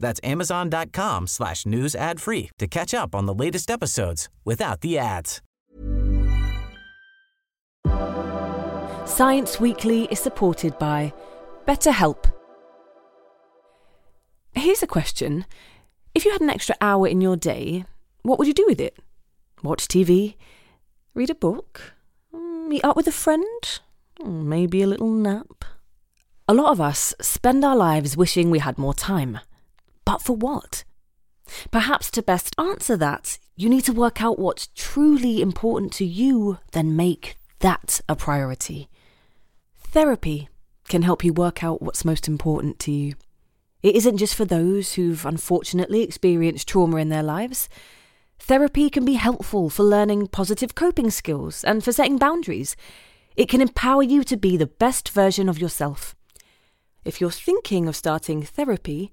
That's amazon.com slash news ad free to catch up on the latest episodes without the ads. Science Weekly is supported by BetterHelp. Here's a question. If you had an extra hour in your day, what would you do with it? Watch TV? Read a book? Mm, meet up with a friend? Mm, maybe a little nap? A lot of us spend our lives wishing we had more time. But for what? Perhaps to best answer that, you need to work out what's truly important to you, then make that a priority. Therapy can help you work out what's most important to you. It isn't just for those who've unfortunately experienced trauma in their lives. Therapy can be helpful for learning positive coping skills and for setting boundaries. It can empower you to be the best version of yourself. If you're thinking of starting therapy,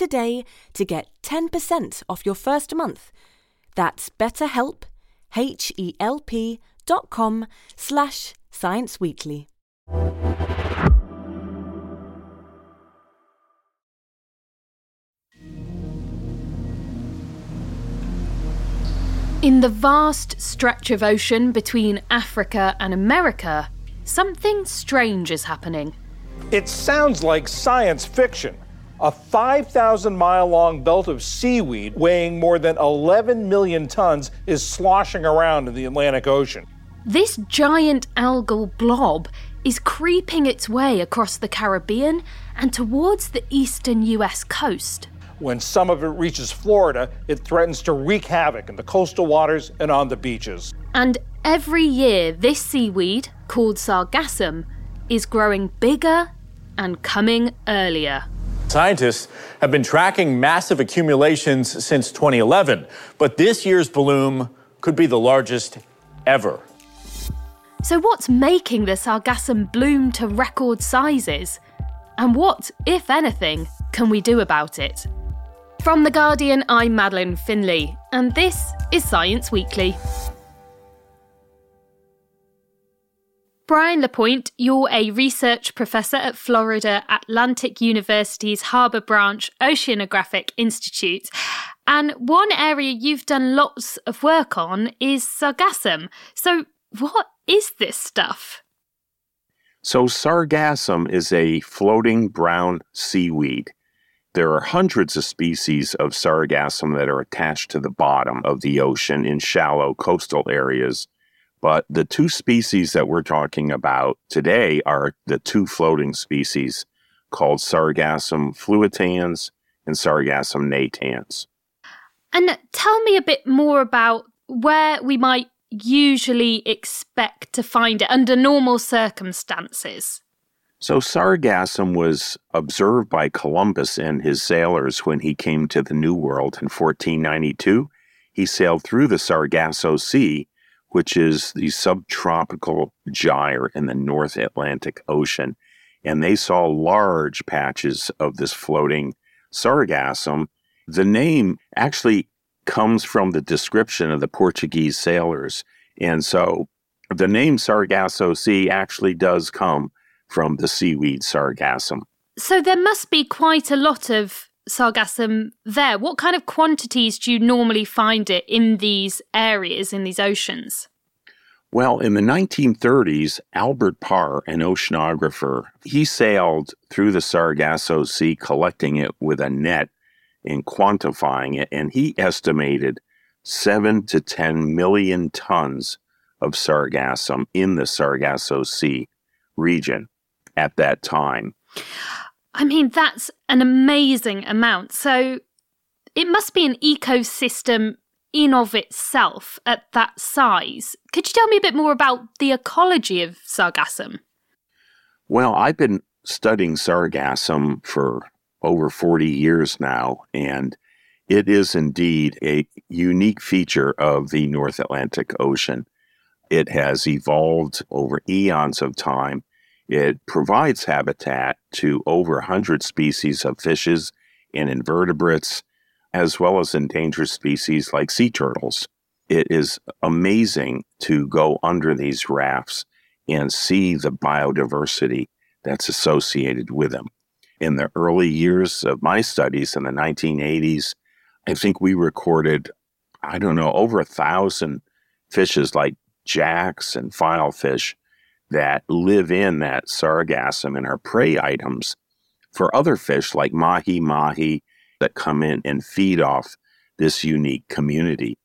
today to get 10% off your first month. That's betterhelp, H-E-L-P dot com slash scienceweekly. In the vast stretch of ocean between Africa and America, something strange is happening. It sounds like science fiction. A 5,000 mile long belt of seaweed weighing more than 11 million tons is sloshing around in the Atlantic Ocean. This giant algal blob is creeping its way across the Caribbean and towards the eastern US coast. When some of it reaches Florida, it threatens to wreak havoc in the coastal waters and on the beaches. And every year, this seaweed, called sargassum, is growing bigger and coming earlier. Scientists have been tracking massive accumulations since 2011, but this year's bloom could be the largest ever. So, what's making the sargassum bloom to record sizes? And what, if anything, can we do about it? From The Guardian, I'm Madeleine Finlay, and this is Science Weekly. Brian Lapointe, you're a research professor at Florida Atlantic University's Harbor Branch Oceanographic Institute. And one area you've done lots of work on is sargassum. So, what is this stuff? So, sargassum is a floating brown seaweed. There are hundreds of species of sargassum that are attached to the bottom of the ocean in shallow coastal areas but the two species that we're talking about today are the two floating species called Sargassum fluitans and Sargassum natans. And tell me a bit more about where we might usually expect to find it under normal circumstances. So, sargassum was observed by Columbus and his sailors when he came to the New World in 1492. He sailed through the Sargasso Sea which is the subtropical gyre in the North Atlantic Ocean. And they saw large patches of this floating sargassum. The name actually comes from the description of the Portuguese sailors. And so the name Sargasso Sea actually does come from the seaweed sargassum. So there must be quite a lot of sargassum there. What kind of quantities do you normally find it in these areas, in these oceans? Well, in the 1930s, Albert Parr, an oceanographer, he sailed through the Sargasso Sea collecting it with a net and quantifying it, and he estimated seven to 10 million tons of sargassum in the Sargasso Sea region at that time. I mean, that's an amazing amount. So it must be an ecosystem in of itself at that size. Could you tell me a bit more about the ecology of sargassum? Well, I've been studying sargassum for over 40 years now, and it is indeed a unique feature of the North Atlantic Ocean. It has evolved over eons of time. It provides habitat to over 100 species of fishes and invertebrates, as well as endangered species like sea turtles. It is amazing to go under these rafts and see the biodiversity that's associated with them. In the early years of my studies in the 1980s, I think we recorded, I don't know, over a thousand fishes like jacks and filefish that live in that sargassum and are prey items for other fish like mahi mahi that come in and feed off this unique community.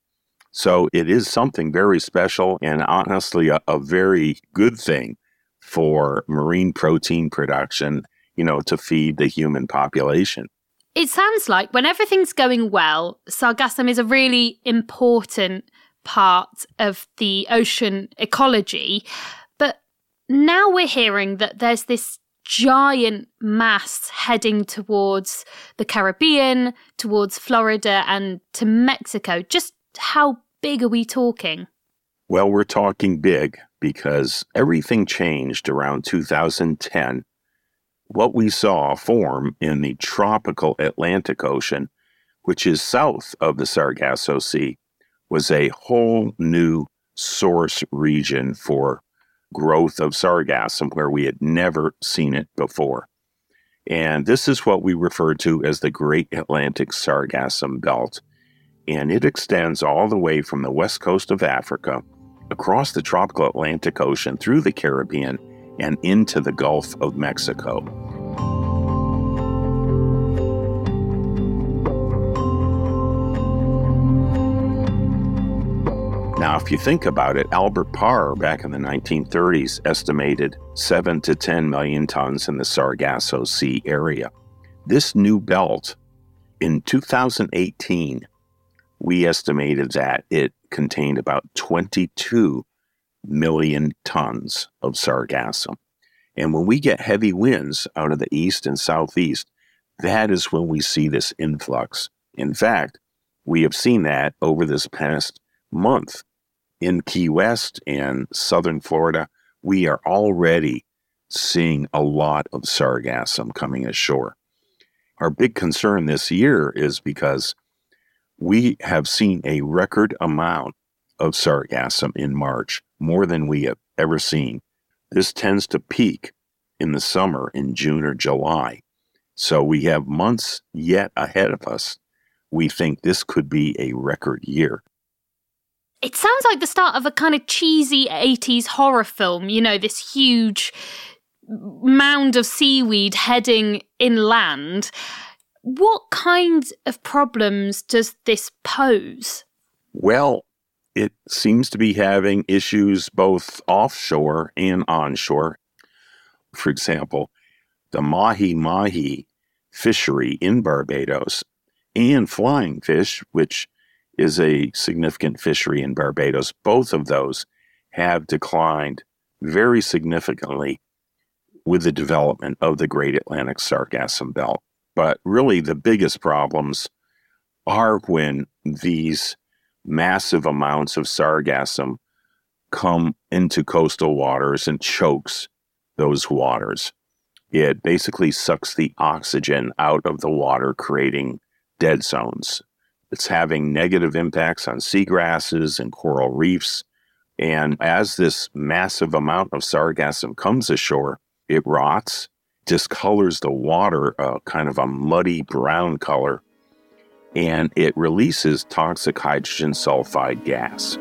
So it is something very special and honestly a, a very good thing for marine protein production, you know, to feed the human population. It sounds like when everything's going well, sargassum is a really important part of the ocean ecology. Now we're hearing that there's this giant mass heading towards the Caribbean, towards Florida, and to Mexico. Just how big are we talking? Well, we're talking big because everything changed around 2010 what we saw form in the tropical Atlantic Ocean, which is south of the Sargasso Sea, was a whole new source region for growth of sargassum where we had never seen it before. And this is what we refer to as the Great Atlantic Sargassum Belt. And it extends all the way from the west coast of Africa, across the tropical Atlantic Ocean, through the Caribbean, and into the Gulf of Mexico. Now, if you think about it, Albert Parr back in the 1930s estimated 7 to 10 million tons in the Sargasso Sea area. This new belt, in 2018, we estimated that it contained about 22 million tons of sargassum. And when we get heavy winds out of the east and southeast, that is when we see this influx. In fact, we have seen that over this past month in Key West and southern Florida. We are already seeing a lot of sargassum coming ashore. Our big concern this year is because we have seen a record amount of sargassum in March more than we have ever seen. This tends to peak in the summer in June or July. So we have months yet ahead of us. We think this could be a record year. It sounds like the start of a kind of cheesy 80s horror film, you know, this huge mound of seaweed heading inland. What kinds of problems does this pose? Well, it seems to be having issues both offshore and onshore. For example, the mahi mahi fishery in Barbados and flying fish, which is a significant fishery in Barbados, both of those have declined very significantly with the development of the Great Atlantic Sargassum Belt. But really, the biggest problems are when these massive amounts of sargassum come into coastal waters and chokes those waters. It basically sucks the oxygen out of the water, creating dead zones. It's having negative impacts on seagrasses and coral reefs. And as this massive amount of sargassum comes ashore, it rots, discolors the water a kind of a muddy brown color, and it releases toxic hydrogen sulfide gas.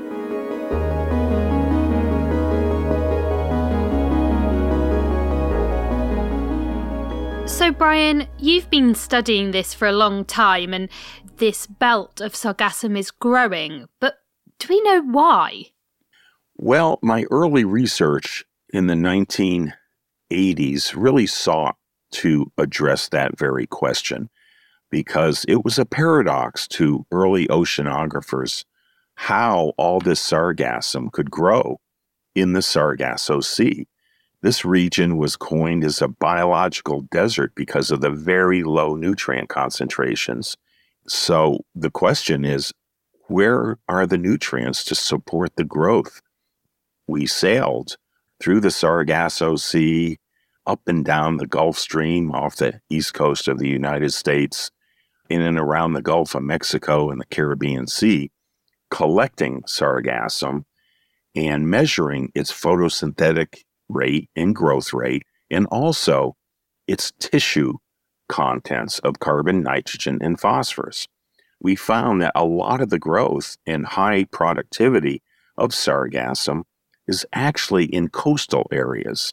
So, Brian, you've been studying this for a long time, and this belt of sargassum is growing, but do we know why? Well, my early research in the 1980s really sought to address that very question because it was a paradox to early oceanographers how all this sargassum could grow in the Sargasso Sea. This region was coined as a biological desert because of the very low nutrient concentrations. So the question is where are the nutrients to support the growth? We sailed through the Sargasso Sea, up and down the Gulf Stream off the east coast of the United States, in and around the Gulf of Mexico and the Caribbean Sea, collecting sargassum and measuring its photosynthetic rate and growth rate, and also its tissue contents of carbon, nitrogen, and phosphorus. We found that a lot of the growth and high productivity of sargassum is actually in coastal areas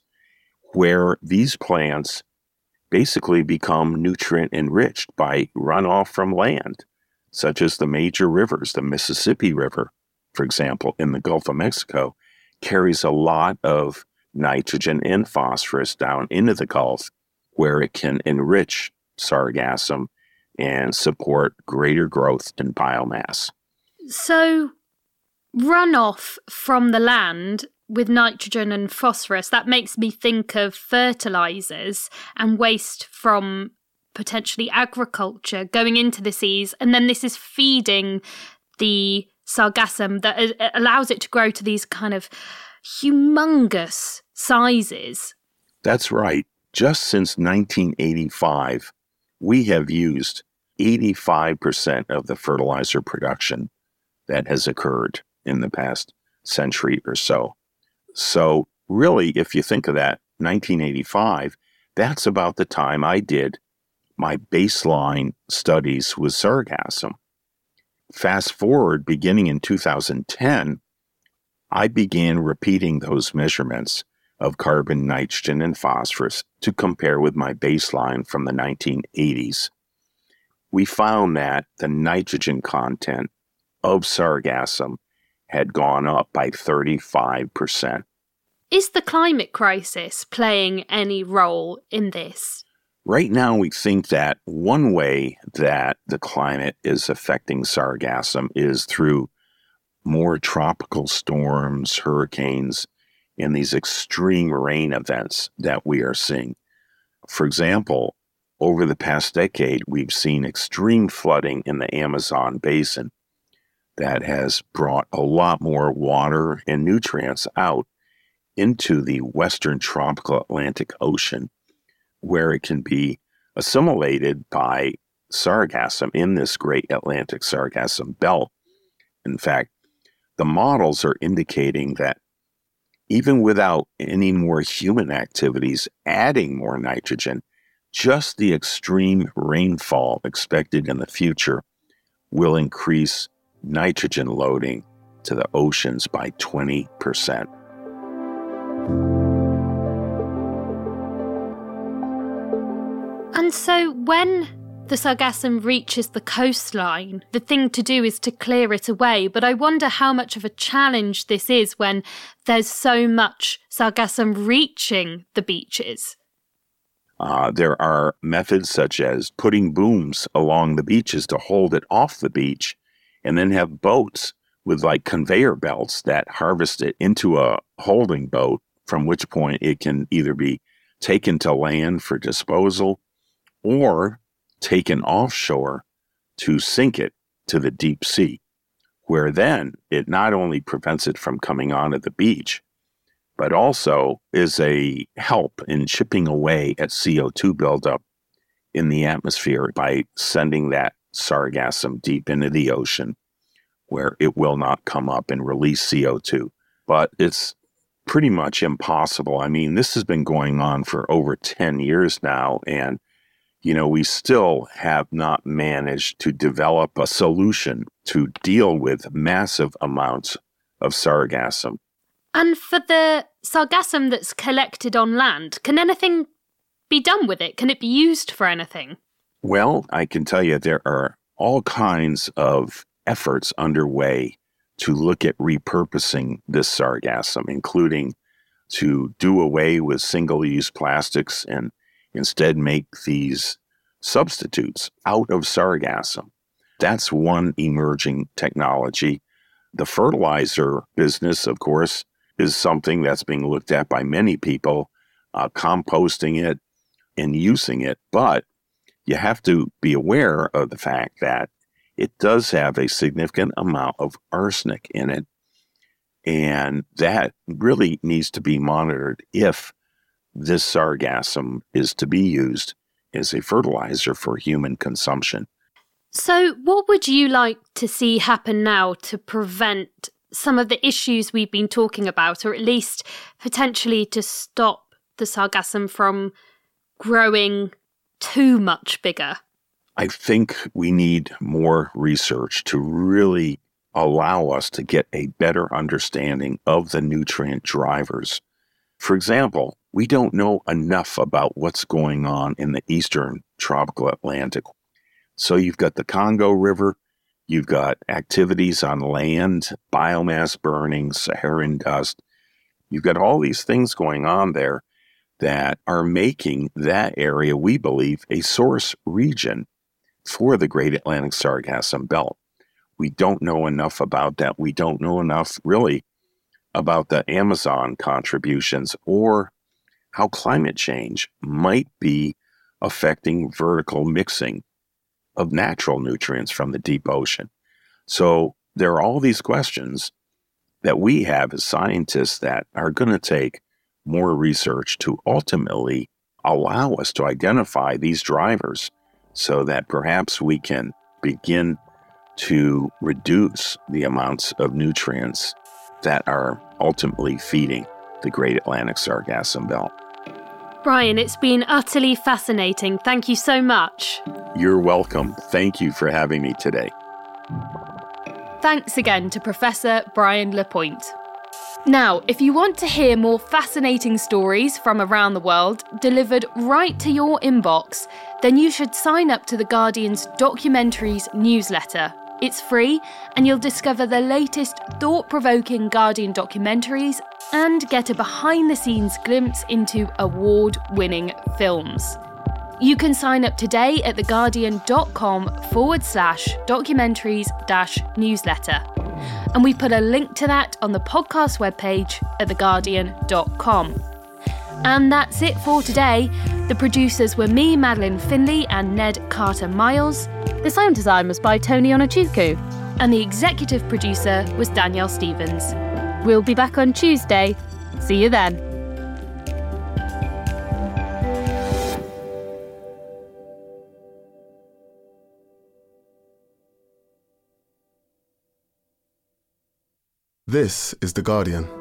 where these plants basically become nutrient enriched by runoff from land, such as the major rivers. The Mississippi River, for example, in the Gulf of Mexico, carries a lot of nitrogen and phosphorus down into the Gulf where it can enrich sargassum and support greater growth in biomass. So, runoff from the land with nitrogen and phosphorus, that makes me think of fertilizers and waste from potentially agriculture going into the seas. And then this is feeding the sargassum that allows it to grow to these kind of humongous sizes. That's right. Just since 1985, we have used 85% of the fertilizer production that has occurred in the past century or so. So, really, if you think of that, 1985, that's about the time I did my baseline studies with sargassum. Fast forward, beginning in 2010, I began repeating those measurements of carbon, nitrogen, and phosphorus to compare with my baseline from the 1980s. We found that the nitrogen content of sargassum had gone up by 35%. Is the climate crisis playing any role in this? Right now, we think that one way that the climate is affecting sargassum is through more tropical storms, hurricanes, and these extreme rain events that we are seeing. For example, over the past decade, we've seen extreme flooding in the Amazon basin that has brought a lot more water and nutrients out into the western tropical Atlantic Ocean, where it can be assimilated by sargassum in this great Atlantic sargassum belt. In fact, the models are indicating that even without any more human activities adding more nitrogen, just the extreme rainfall expected in the future will increase nitrogen loading to the oceans by 20%. And so when the sargassum reaches the coastline, the thing to do is to clear it away. But I wonder how much of a challenge this is when there's so much sargassum reaching the beaches. Uh, there are methods such as putting booms along the beaches to hold it off the beach and then have boats with like conveyor belts that harvest it into a holding boat, from which point it can either be taken to land for disposal or taken offshore to sink it to the deep sea, where then it not only prevents it from coming onto the beach, but also is a help in chipping away at CO2 buildup in the atmosphere by sending that sargassum deep into the ocean where it will not come up and release CO2. But it's pretty much impossible. I mean, this has been going on for over 10 years now, and you know, we still have not managed to develop a solution to deal with massive amounts of sargassum. And for the sargassum that's collected on land, can anything be done with it? Can it be used for anything? Well, I can tell you there are all kinds of efforts underway to look at repurposing this sargassum, including to do away with single use plastics and instead make these substitutes out of sargassum. That's one emerging technology. The fertilizer business, of course, is something that's being looked at by many people, uh, composting it and using it. But you have to be aware of the fact that it does have a significant amount of arsenic in it. And that really needs to be monitored if this sargassum is to be used as a fertilizer for human consumption. So, what would you like to see happen now to prevent some of the issues we've been talking about, or at least potentially to stop the sargassum from growing too much bigger? I think we need more research to really allow us to get a better understanding of the nutrient drivers. For example, we don't know enough about what's going on in the eastern tropical Atlantic. So you've got the Congo River, you've got activities on land, biomass burning, Saharan dust. You've got all these things going on there that are making that area, we believe, a source region for the Great Atlantic Sargassum Belt. We don't know enough about that. We don't know enough, really, about the Amazon contributions or how climate change might be affecting vertical mixing of natural nutrients from the deep ocean. So there are all these questions that we have as scientists that are going to take more research to ultimately allow us to identify these drivers so that perhaps we can begin to reduce the amounts of nutrients that are ultimately feeding the Great Atlantic Sargassum Belt. Brian, it's been utterly fascinating. Thank you so much. You're welcome. Thank you for having me today. Thanks again to Professor Brian Lapointe. Now, if you want to hear more fascinating stories from around the world delivered right to your inbox, then you should sign up to The Guardian's Documentaries newsletter. It's free, and you'll discover the latest thought provoking Guardian documentaries and get a behind the scenes glimpse into award winning films. You can sign up today at theguardian.com forward slash documentaries dash newsletter. And we put a link to that on the podcast webpage at theguardian.com. And that's it for today. The producers were me, Madeleine Finlay, and Ned Carter Miles. The sound design was by Tony Onuchukwu. And the executive producer was Danielle Stevens. We'll be back on Tuesday. See you then. This is The Guardian.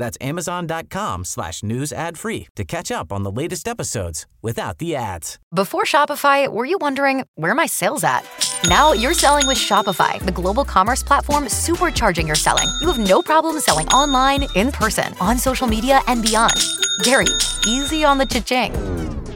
That's amazon.com slash news ad free to catch up on the latest episodes without the ads. Before Shopify, were you wondering where my sales at? Now you're selling with Shopify, the global commerce platform supercharging your selling. You have no problem selling online, in person, on social media, and beyond. Gary, easy on the cha-ching.